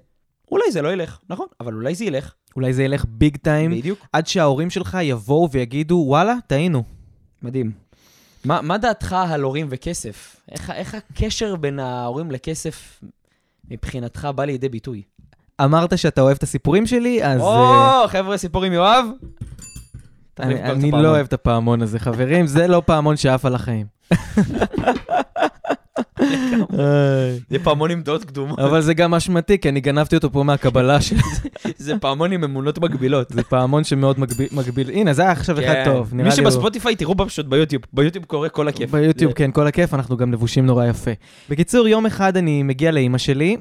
אולי זה לא ילך, נכון, אבל אולי זה ילך. אולי זה ילך ביג טיים, בדיוק. עד שההורים שלך יבואו ויגידו, וואלה, טעינו. מדהים. מה, מה דעתך על הורים וכסף? איך, איך הקשר בין ההורים לכסף מבחינתך בא לידי ביטוי? אמרת שאתה אוהב את הסיפורים שלי, אז... או, אה, חבר'ה, סיפור עם יואב? אני אני. לא אוהב את הפעמון הזה, חברים, זה לא פעמון שעף על החיים. (laughs) זה פעמון עם דעות קדומות. אבל זה גם אשמתי, כי אני גנבתי אותו פה מהקבלה שלי. זה פעמון עם אמונות מגבילות. זה פעמון שמאוד מגביל-. הנה, זה היה עכשיו אחד כן. טוב. מי נראה לי הוא- שבספוטיפיי, תראו פשוט ביוטיוב. ביוטיוב קורה כל הכיף. ביוטיוב, כן, כל הכיף, אנחנו גם לבושים נורא יפה. בקיצור, יום אחד אני מגיע לאימא שלי,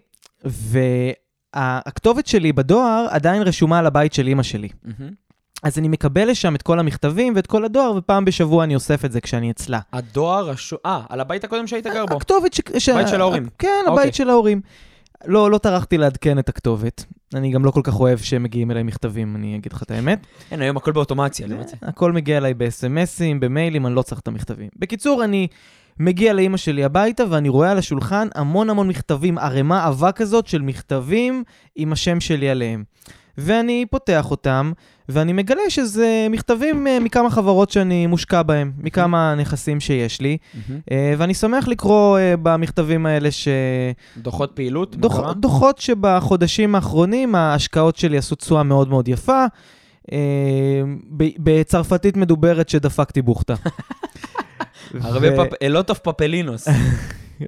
והכתובת שלי בדואר עדיין רשומה על הבית של אימא שלי. אז אני מקבל לשם את כל המכתבים ואת כל הדואר, ופעם בשבוע אני אוסף את זה כשאני אצלה. הדואר רשום... אה, על הבית הקודם שהיית גר בו. הכתובת ש... ש... בית של ההורים. כן, אוקיי. הבית של ההורים. לא, לא טרחתי לעדכן את הכתובת. אני גם לא כל כך אוהב שהם מגיעים אליי מכתבים, אני אגיד לך את האמת. אין, היום הכל באוטומציה, למה זה? הכל מגיע אליי בסמסים, במיילים, אני לא צריך את המכתבים. בקיצור, אני מגיע לאימא שלי הביתה ואני רואה על השולחן המון המון מכתבים, ערימה עבה כזאת של מכתבים עם השם שלי עליהם. ואני פותח אותם, ואני מגלה שזה מכתבים אה, מכמה חברות שאני מושקע בהם, מכמה נכסים שיש לי. אה, ואני שמח לקרוא אה, במכתבים האלה ש... דוחות פעילות? דוח? דוחות שבחודשים האחרונים ההשקעות שלי עשו תשואה מאוד מאוד יפה. בצרפתית מדוברת שדפקתי בוכטה. (laughs) הרבה ו- פפ... אלוט אוף פפלינוס.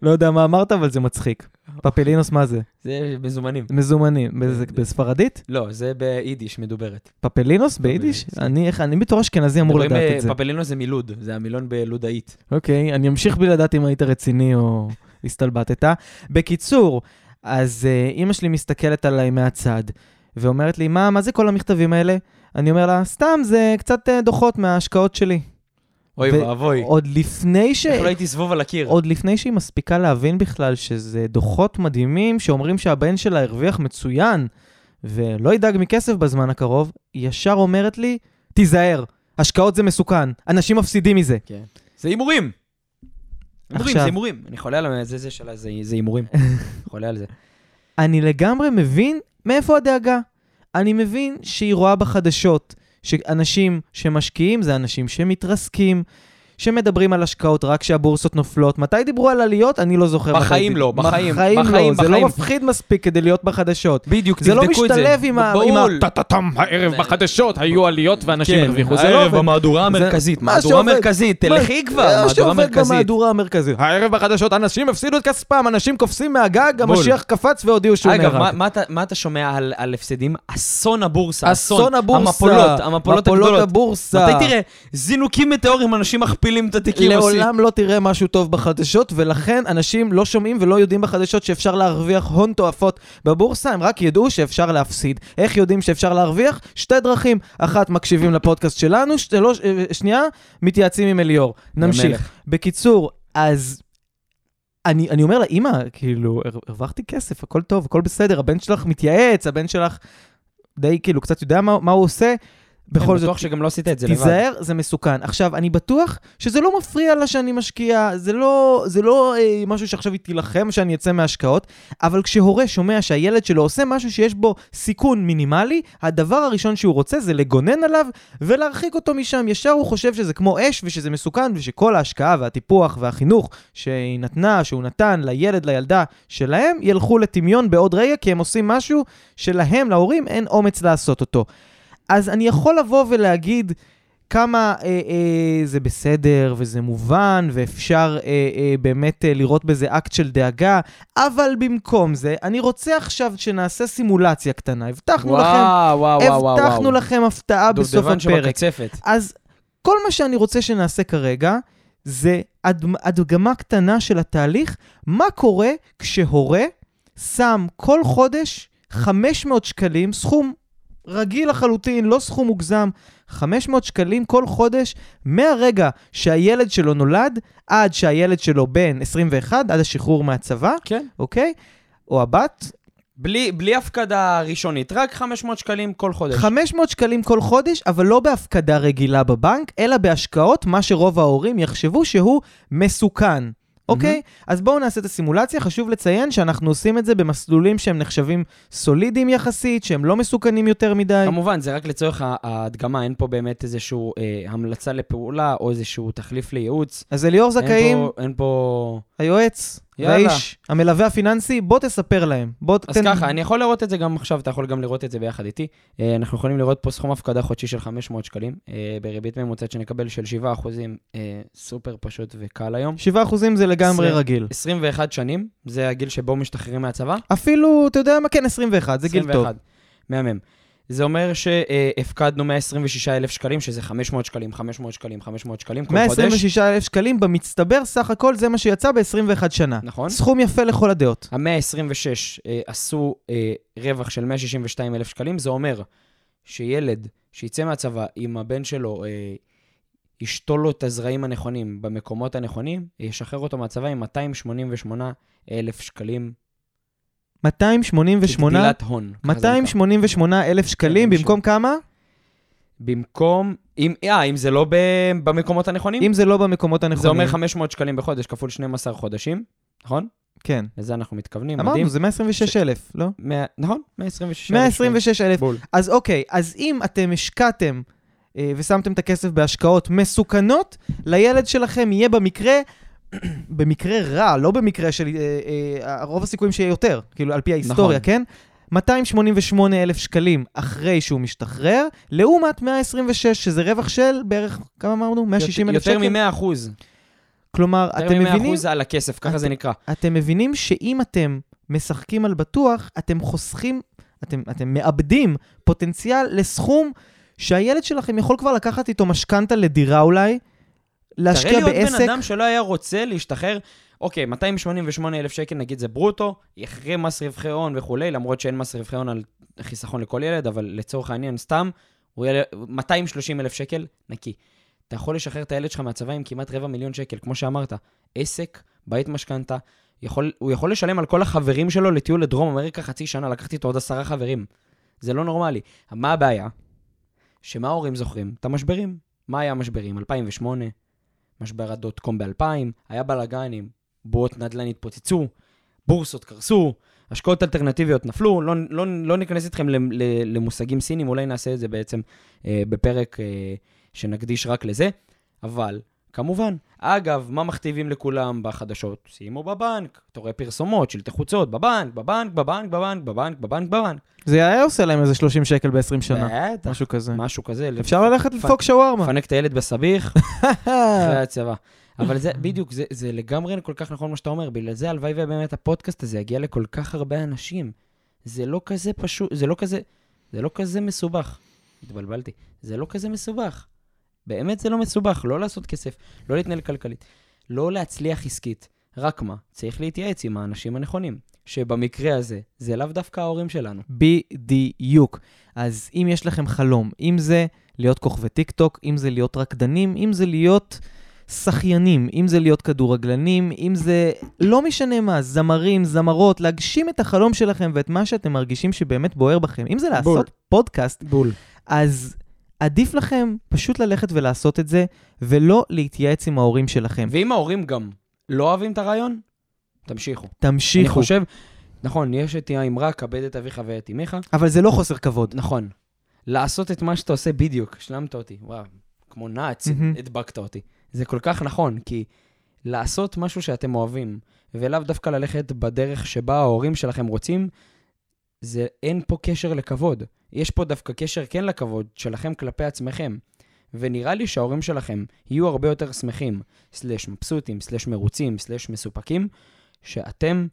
לא יודע מה אמרת, אבל זה מצחיק. פפלינוס מה זה? זה מזומנים. מזומנים. בספרדית? לא, זה ביידיש מדוברת. פפלינוס ביידיש? זה- אני איך- אני בתור אשכנזי אמור לדעת אה, את זה. פפלינוס זה מלוד, זה המילון בלודאית. אוקיי, אני אמשיך בלי לדעת אם היית רציני או הסתלבטת. בקיצור, אז אימא שלי מסתכלת עליי מהצד, ואומרת לי, מה, מה זה כל המכתבים האלה? אני אומר לה, סתם, זה קצת אה, דוחות מההשקעות שלי. אוי ואבוי. עוד לפני ש... איך לא הייתי זבוב על הקיר? עוד לפני שהיא מספיקה להבין בכלל שזה דוחות מדהימים שאומרים שהבן שלה הרוויח מצוין ולא ידאג מכסף בזמן הקרוב, היא ישר אומרת לי, תיזהר, השקעות זה מסוכן, אנשים מפסידים מזה. כן. זה הימורים. הימורים, זה הימורים. אני חולה על זה, זה שלה, זה זה הימורים. (laughs) חולה על זה. אני לגמרי מבין מאיפה הדאגה. אני מבין שהיא רואה בחדשות שאנשים שמשקיעים זה אנשים שמתרסקים, שמדברים על השקעות רק כשהבורסות נופלות. מתי דיברו על עליות? אני לא זוכר. בחיים לא, בחיים, בחיים בחיים, לא, זה לא. מפחיד מספיק כדי להיות בחדשות. בדיוק, זה לא תבדקו את זה. משתלב עם ה- עם ה- בול. טה-טה-טם, הערב בחדשות היו עליות ואנשים כן, הרוויחו. זה לא הערב עובד. במהדורה זה- המרכזית. מה מהדורה מרכזית, תלכי כבר, מה מהדורה שעובד מרכזית. במהדורה המרכזית. הערב בחדשות אנשים הפסידו את כספם, אנשים קופצים מהגג. המשיח קפץ והודיעו שהוא אגב, נהרג. מה אתה- מה אתה שומע על- הפסדים? אסון הבורסה. אסון הבורסה, המפולות, המפולות מפולות הגדולות. הבורסה. מתי תראה, זינוקים מטאוריים, אנשים מכפילים מפילים את התיקים. לעולם לא תראה משהו טוב בחדשות, ולכן אנשים לא שומעים ולא יודעים בחדשות שאפשר להרוויח הון תועפות בבורסה, הם רק ידעו שאפשר להפסיד. איך יודעים שאפשר להרוויח? שתי דרכים. אחת, מקשיבים לפודקאסט שלנו, שלוש, אה, שנייה, מתייעצים עם אליאור. נמשיך. המלך. בקיצור, אז אני, אני אומר לה, אמא, כאילו, הר- הרווחתי כסף, הכל טוב, הכל בסדר, הבן שלך מתייעץ, הבן שלך די, כאילו, קצת יודע מה, מה הוא עושה. בכל אני זאת, בטוח שגם לא עשית את זה לבד. תיזהר, זה מסוכן. עכשיו, אני בטוח שזה לא מפריע לה שאני משקיע, זה לא, זה לא אה, משהו שעכשיו היא תילחם שאני אצא מהשקעות, אבל כשהורה שומע שהילד שלו עושה משהו שיש בו סיכון מינימלי, הדבר הראשון שהוא רוצה זה לגונן עליו ולהרחיק אותו משם. ישר הוא חושב שזה כמו אש ושזה מסוכן ושכל ההשקעה והטיפוח והחינוך שהיא נתנה, שהוא נתן לילד, לילדה שלהם, ילכו לטמיון בעוד רגע, כי הם עושים משהו שלהם, להורים, אין אומץ לעשות אותו. אז אני יכול לבוא ולהגיד כמה אה, אה, זה בסדר וזה מובן ואפשר אה, אה, באמת אה, לראות בזה אקט של דאגה, אבל במקום זה, אני רוצה עכשיו שנעשה סימולציה קטנה. הבטחנו לכם, וואו, וואו, וואו, וואו. הבטחנו לכם הפתעה בסוף דובדבן הפרק. שבקצפת. אז כל מה שאני רוצה שנעשה כרגע, זה הדגמה קטנה של התהליך, מה קורה כשהורה שם כל חודש 500 שקלים, סכום רגיל לחלוטין, לא סכום מוגזם, 500 שקלים כל חודש, מהרגע שהילד שלו נולד, עד שהילד שלו בן 21, עד השחרור מהצבא, כן. אוקיי? או הבת, בלי, בלי הפקדה ראשונית, רק 500 שקלים כל חודש. 500 שקלים כל חודש, אבל לא בהפקדה רגילה בבנק, אלא בהשקעות, מה שרוב ההורים יחשבו שהוא מסוכן. אוקיי? אז בואו נעשה את הסימולציה. חשוב לציין שאנחנו עושים את זה במסלולים שהם נחשבים סולידיים יחסית, שהם לא מסוכנים יותר מדי. כמובן, זה רק לצורך ההדגמה, אין פה באמת איזושהי אה, המלצה לפעולה או איזשהו תחליף לייעוץ. אז אליאור זכאים, אין פה... היועץ יאללה. והאיש, המלווה הפיננסי, בוא תספר להם. בוא אז תתן... ככה, אני יכול לראות את זה גם עכשיו, אתה יכול גם לראות את זה ביחד איתי. אה, אנחנו יכולים לראות פה סכום הפקדה חודשי של 500 שקלים, אה, בריבית ממוצעת שנקבל של 7 אחוזים, אה, סופר פשוט וקל היום. 7% זה לגמרי עשרים. רגיל. 21 שנים, זה הגיל שבו משתחררים מהצבא. אפילו, אתה יודע מה? כן, 21, זה גיל טוב. 21. מהמם. זה אומר שהפקדנו 126,000 שקלים, שזה 500 שקלים, 500 שקלים, 500 שקלים כל חודש. 126,000 שקלים במצטבר, סך הכל זה מה שיצא ב-21 שנה. נכון. סכום יפה לכל הדעות. ה-126 אה, עשו אה, רווח של 162,000 שקלים, זה אומר שילד שיצא מהצבא עם הבן שלו, אה, ישתול לו את הזרעים הנכונים במקומות הנכונים, ישחרר אותו מהצבא עם 288,000 שקלים 288, כגדילת הון. ככה זה נקרא. 288,000 שקלים כן, במקום כמה? במקום, אם, אה, אם זה לא ב, במקומות הנכונים, אם זה לא במקומות הנכונים. זה אומר 500 שקלים בחודש כפול 12 חודשים, נכון? כן. לזה אנחנו מתכוונים, מדהים. אמרנו, זה 126,000, לא? מאה- נכון, 126. 126,000. בול. אז אוקיי, אז אם אתם השקעתם אה, ושמתם את הכסף בהשקעות מסוכנות, לילד שלכם יהיה במקרה, במקרה רע, לא במקרה של... אה, אה, רוב הסיכויים שיהיה יותר, כאילו, על פי ההיסטוריה, נכון. כן? 288,000 שקלים אחרי שהוא משתחרר, לעומת 126, שזה רווח של בערך, כמה אמרנו? 160,000 שקל? יותר מ-100 אחוז. כלומר, יותר אתם מ-100 מבינים, אחוז על הכסף, ככה אתם- זה נקרא. אתם מבינים שאם אתם משחקים על בטוח, אתם חוסכים, אתם, אתם מאבדים פוטנציאל לסכום שהילד שלכם יכול כבר לקחת איתו משכנתה לדירה אולי, להשקיע תראה לי עוד בעסק. בן אדם שלא היה רוצה להשתחרר, אוקיי, 288 אלף שקל נגיד זה ברוטו, אחרי מס רווחי הון וכולי, למרות שאין מס רווחי הון על חיסכון לכל ילד, אבל לצורך העניין, סתם, הוא יהיה 230 אלף שקל נקי. אתה יכול לשחרר את הילד שלך מהצבא עם כמעט רבע מיליון שקל, כמו שאמרת. עסק, בית משכנתה, יכול, הוא יכול לשלם על כל החברים שלו לטיול לדרום אמריקה חצי שנה, לקחתי איתו עוד עשרה חברים. זה לא נורמלי. מה הבעיה? שמה ההורים זוכרים? את המשברים. מה היה המשברים? 2008, משבר הדוט קום ב-2000, היה בלאגנים, בועות נדל"ן התפוצצו, בורסות קרסו, השקעות אלטרנטיביות נפלו, לא, לא, לא ניכנס איתכם למושגים סינים, אולי נעשה את זה בעצם אה, בפרק אה, שנקדיש רק לזה, אבל כמובן, אגב, מה מכתיבים לכולם בחדשות? שימו בבנק, אתה רואה פרסומות, שלטי חוצות, בבנק, בבנק, בבנק, בבנק, בבנק, בבנק, בבנק. זה היה עושה להם איזה 30 שקל ב-20 שנה, בטח, משהו כזה. משהו כזה. אפשר ללכת לדפוק שווארמה. לפנק את הילד בסביח, (laughs) אחרי הצבא. אבל זה, בדיוק, זה, זה לגמרי כל כך נכון מה שאתה אומר. בגלל זה הלוואי ובאמת הפודקאסט הזה יגיע לכל כך הרבה אנשים. זה לא כזה פשוט, זה לא כזה, זה לא כזה מסובך. התבלבלתי. זה לא כזה מסובך. באמת זה לא מסובך, לא לעשות כסף, לא להתנהל כלכלית, לא להצליח עסקית. רק מה, צריך להתייעץ עם האנשים הנכונים, שבמקרה הזה, זה לאו דווקא ההורים שלנו. בדיוק. אז אם יש לכם חלום, אם זה להיות כוכבי טיק טוק, אם זה להיות רקדנים, אם זה להיות שחיינים, אם זה להיות כדורגלנים, אם זה לא משנה מה, זמרים, זמרות, להגשים את החלום שלכם ואת מה שאתם מרגישים שבאמת בוער בכם. אם זה לעשות בול. פודקאסט, בול. אז עדיף לכם פשוט ללכת ולעשות את זה, ולא להתייעץ עם ההורים שלכם. ואם ההורים גם לא אוהבים את הרעיון, תמשיכו. תמשיכו. אני חושב, נכון, יש את האמרה, כבד את אביך ואת אמך, אבל זה לא חוסר כבוד. נכון. לעשות את מה שאתה עושה בדיוק, השלמת אותי, וואו, כמו נאץ, מהמם. הדבקת אותי. זה כל כך נכון, כי לעשות משהו שאתם אוהבים, ולאו דווקא ללכת בדרך שבה ההורים שלכם רוצים, זה אין פה קשר לכבוד. יש פה דווקא קשר כן לכבוד שלכם כלפי עצמכם. ונראה לי שההורים שלכם יהיו הרבה יותר שמחים, סלש מבסוטים, סלש מרוצים, סלש מסופקים, שאתם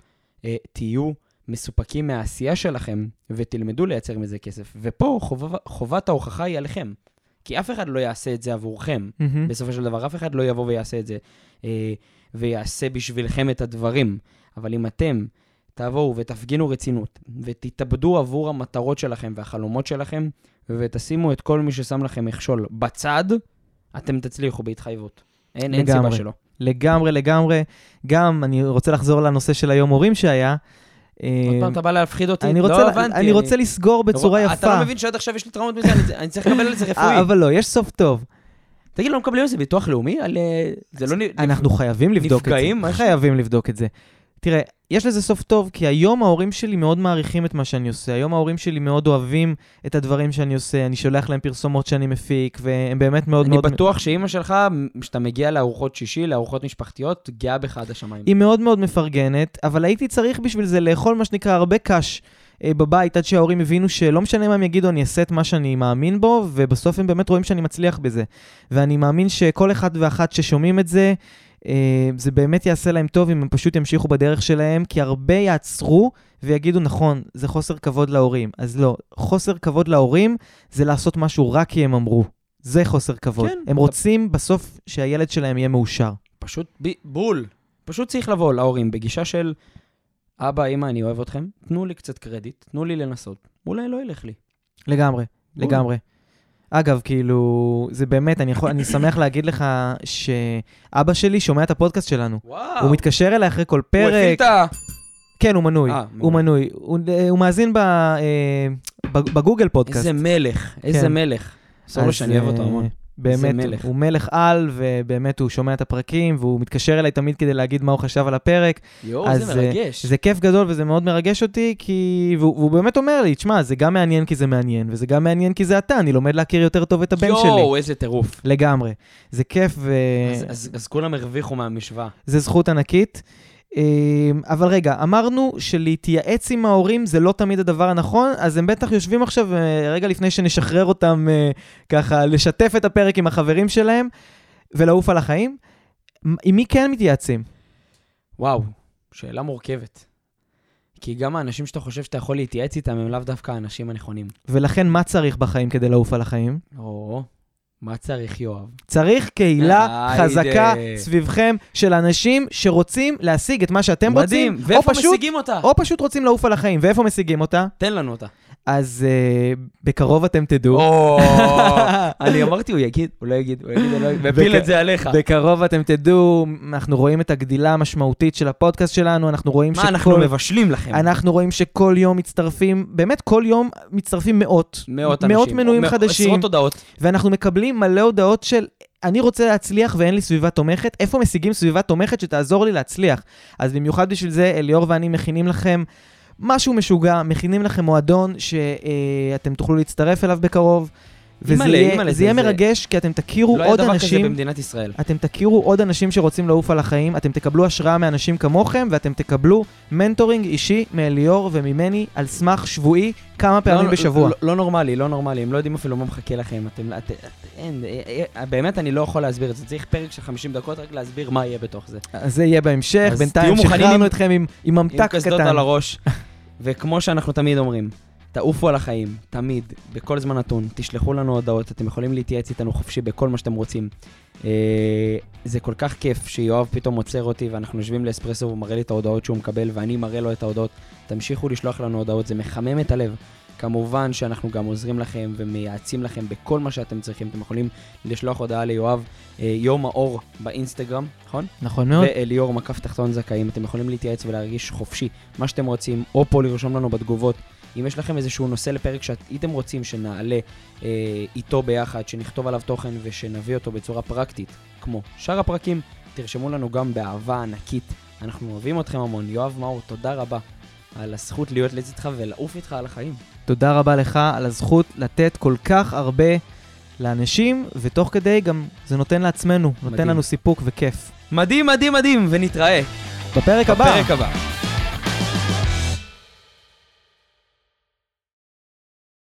אה, תהיו מסופקים מהעשייה שלכם ותלמדו לייצר מזה כסף. ופה חוב... חובת ההוכחה היא עליכם. כי אף אחד לא יעשה את זה עבורכם. מהמם. בסופו של דבר, אף אחד לא יבוא ויעשה את זה, אה, ויעשה בשבילכם את הדברים. אבל אם אתם תבואו ותפגינו רצינות, ותתאבדו עבור המטרות שלכם והחלומות שלכם, ותשימו את כל מי ששם לכם מכשול בצד, אתם תצליחו בהתחייבות. אין, אין סיבה לגמרי. שלא. לגמרי, לגמרי. גם, אני רוצה לחזור לנושא של היום הורים שהיה. עוד אה, פעם אתה בא להפחיד אותי? אני לא הבנתי. אני רוצה לסגור בצורה יפה. אתה לא מבין שעד עכשיו יש לי טראומות מזה, אני- צריך לקבל על זה רפואי. אה, אבל לא, יש סוף טוב. תגיד, לא מקבלים על זה ביטוח לאומי? על... אה, זה לא... אנחנו חייבים לבדוק את זה. נפגעים? חייבים לבדוק את זה. תראה, יש לזה סוף טוב, כי היום ההורים שלי מאוד מעריכים את מה שאני עושה. היום ההורים שלי מאוד אוהבים את הדברים שאני עושה. אני שולח להם פרסומות שאני מפיק, והם באמת מאוד אני מאוד... בטוח שאימא שלך, כשאתה מגיע לארוחות שישי, לארוחות משפחתיות, גאה בך עד השמיים. היא מאוד מאוד מפרגנת, אבל הייתי צריך בשביל זה לאכול מה שנקרא הרבה קש אה, בבית, עד שההורים הבינו שלא משנה מה הם יגידו, אני אעשה את מה שאני מאמין בו, ובסוף הם באמת רואים שאני מצליח בזה. ואני מאמין שכל אחד ואחת ששומעים את זה, זה באמת יעשה להם טוב אם הם פשוט ימשיכו בדרך שלהם, כי הרבה יעצרו ויגידו, נכון, זה חוסר כבוד להורים. אז לא, חוסר כבוד להורים זה לעשות משהו רק כי הם אמרו. זה חוסר כבוד. כן. הם רוצים בסוף שהילד שלהם יהיה מאושר. פשוט ב- בול. פשוט צריך לבוא להורים בגישה של, אבא, אמא, אני אוהב אתכם, תנו לי קצת קרדיט, תנו לי לנסות. אולי לא ילך לי. לגמרי, בול. לגמרי. אגב, כאילו, זה באמת, אני, יכול, אני שמח להגיד לך שאבא שלי שומע את הפודקאסט שלנו. וואו. הוא מתקשר אליי אחרי כל הוא הפעיל פרק. את ה... כן, הוא מנוי. אה, הוא. מנוי. הוא, הוא מאזין ב, אה, בגוגל פודקאסט. איזה מלך, איזה כן. מלך. אז, שאני אוהב אותו אה, המון. באמת, מלך. הוא מלך על, ובאמת הוא שומע את הפרקים, והוא מתקשר אליי תמיד כדי להגיד מה הוא חשב על הפרק. יואו, אז, זה אה, מרגש. זה כיף גדול וזה מאוד מרגש אותי, כי... והוא, והוא באמת אומר לי, תשמע, זה גם מעניין כי זה מעניין, וזה גם מעניין כי זה אתה, אני לומד להכיר יותר טוב את הבן שלי. יואו, איזה טירוף. לגמרי. זה כיף אז- וזה אז אז כולם הרוויחו מהמשוואה. זכות ענקית. אמ, אבל רגע, אמרנו שלהתייעץ עם ההורים זה לא תמיד הדבר הנכון, אז הם בטח יושבים עכשיו, אה, רגע לפני שנשחרר אותם אה, ככה, לשתף את הפרק עם החברים שלהם ולעוף על החיים. עם מי כן מתייעצים? וואו, שאלה מורכבת. כי גם האנשים שאתה חושב שאתה יכול להתייעץ איתם הם לאו דווקא האנשים הנכונים. ולכן מה צריך בחיים כדי לעוף על החיים? או, מה צריך יואב? צריך קהילה היידה. חזקה סביבכם של אנשים שרוצים להשיג את מה שאתם מדהים, רוצים, או ואיפה משיגים אותה? או פשוט רוצים לעוף על החיים. ואיפה משיגים אותה? תן לנו אותה. אז uh, בקרוב אתם תדעו. (laughs) אני אמרתי, הוא יגיד, הוא לא יגיד, הוא יגיד, הוא לא יגיד, מפיל את זה עליך. בקרוב אתם תדעו, אנחנו רואים את הגדילה המשמעותית של הפודקאסט שלנו, אנחנו רואים מה, אנחנו שכל... מבשלים לכם. אנחנו רואים שכל יום מצטרפים, באמת כל יום מצטרפים מאות. מאות אנשים. מאות מנויים או- חדשים. עשרות הודעות. ואנחנו מקבלים מלא הודעות של, אני רוצה להצליח ואין לי סביבה תומכת, איפה משיגים סביבה תומכת שתעזור לי להצליח? אז במיוחד בשביל זה, אליאור ואני מכינים לכם משהו משוגע, מכינים לכם מועדון שאתם תוכלו להצטרף אליו בקרוב. וזה אימא'לה, יהיה, אימא'לה, זה זה- יהיה זה- מרגש, כי אתם תכירו לא היה עוד דבר כזה אנשים, במדינת ישראל. אתם תכירו עוד אנשים שרוצים לעוף על החיים, אתם תקבלו השראה מאנשים כמוכם, ואתם תקבלו מנטורינג אישי מאליאור וממני על סמך שבועי כמה פעמים לא- בשבוע. לא- לא נורמלי, לא נורמלי, הם לא יודעים אפילו מה מחכה לכם. אתם, את, את, אין, אה, אה, באמת אני לא יכול להסביר את זה. צריך פרק של 50 דקות רק להסביר מה יהיה בתוך זה. אז זה יהיה בהמשך, בינתיים שחררנו עם- אתכם עם, עם עם ממתק קסדות קטן. על הראש. וכמו שאנחנו תמיד אומרים, תעופו על החיים, תמיד, בכל זמן נתון, תשלחו לנו הודעות, אתם יכולים להתייעץ איתנו חופשי בכל מה שאתם רוצים. אה, זה כל כך כיף שיואב פתאום עוצר אותי ואנחנו יושבים לאספרסו והוא מראה לי את ההודעות שהוא מקבל ואני מראה לו את ההודעות. תמשיכו לשלוח לנו הודעות, זה מחמם את הלב. כמובן שאנחנו גם עוזרים לכם ומייעצים לכם בכל מה שאתם צריכים. אתם יכולים לשלוח הודעה ליואב, אה, יום האור באינסטגרם, נכון? נכון מאוד. ואליאור מקף תחתון זכאים. אתם יכולים להתייעץ ולהרגיש חופשי, מה שאתם רוצים, או פה לרשום לנו בתגובות. אם יש לכם איזשהו נושא לפרק שהייתם רוצים שנעלה אה, איתו ביחד, שנכתוב עליו תוכן ושנביא אותו בצורה פרקטית, כמו שאר הפרקים, תרשמו לנו גם באהבה ענקית. אנחנו אוהבים אתכם המון. יואב מאור, תודה רבה על הזכות להיות לצדך ולעוף איתך על החיים. תודה רבה לך על הזכות לתת כל כך הרבה לאנשים, ותוך כדי גם זה נותן לעצמנו, נותן מדהים. לנו סיפוק וכיף. מדהים, מדהים, מדהים, ונתראה בפרק הבא. בפרק הבא.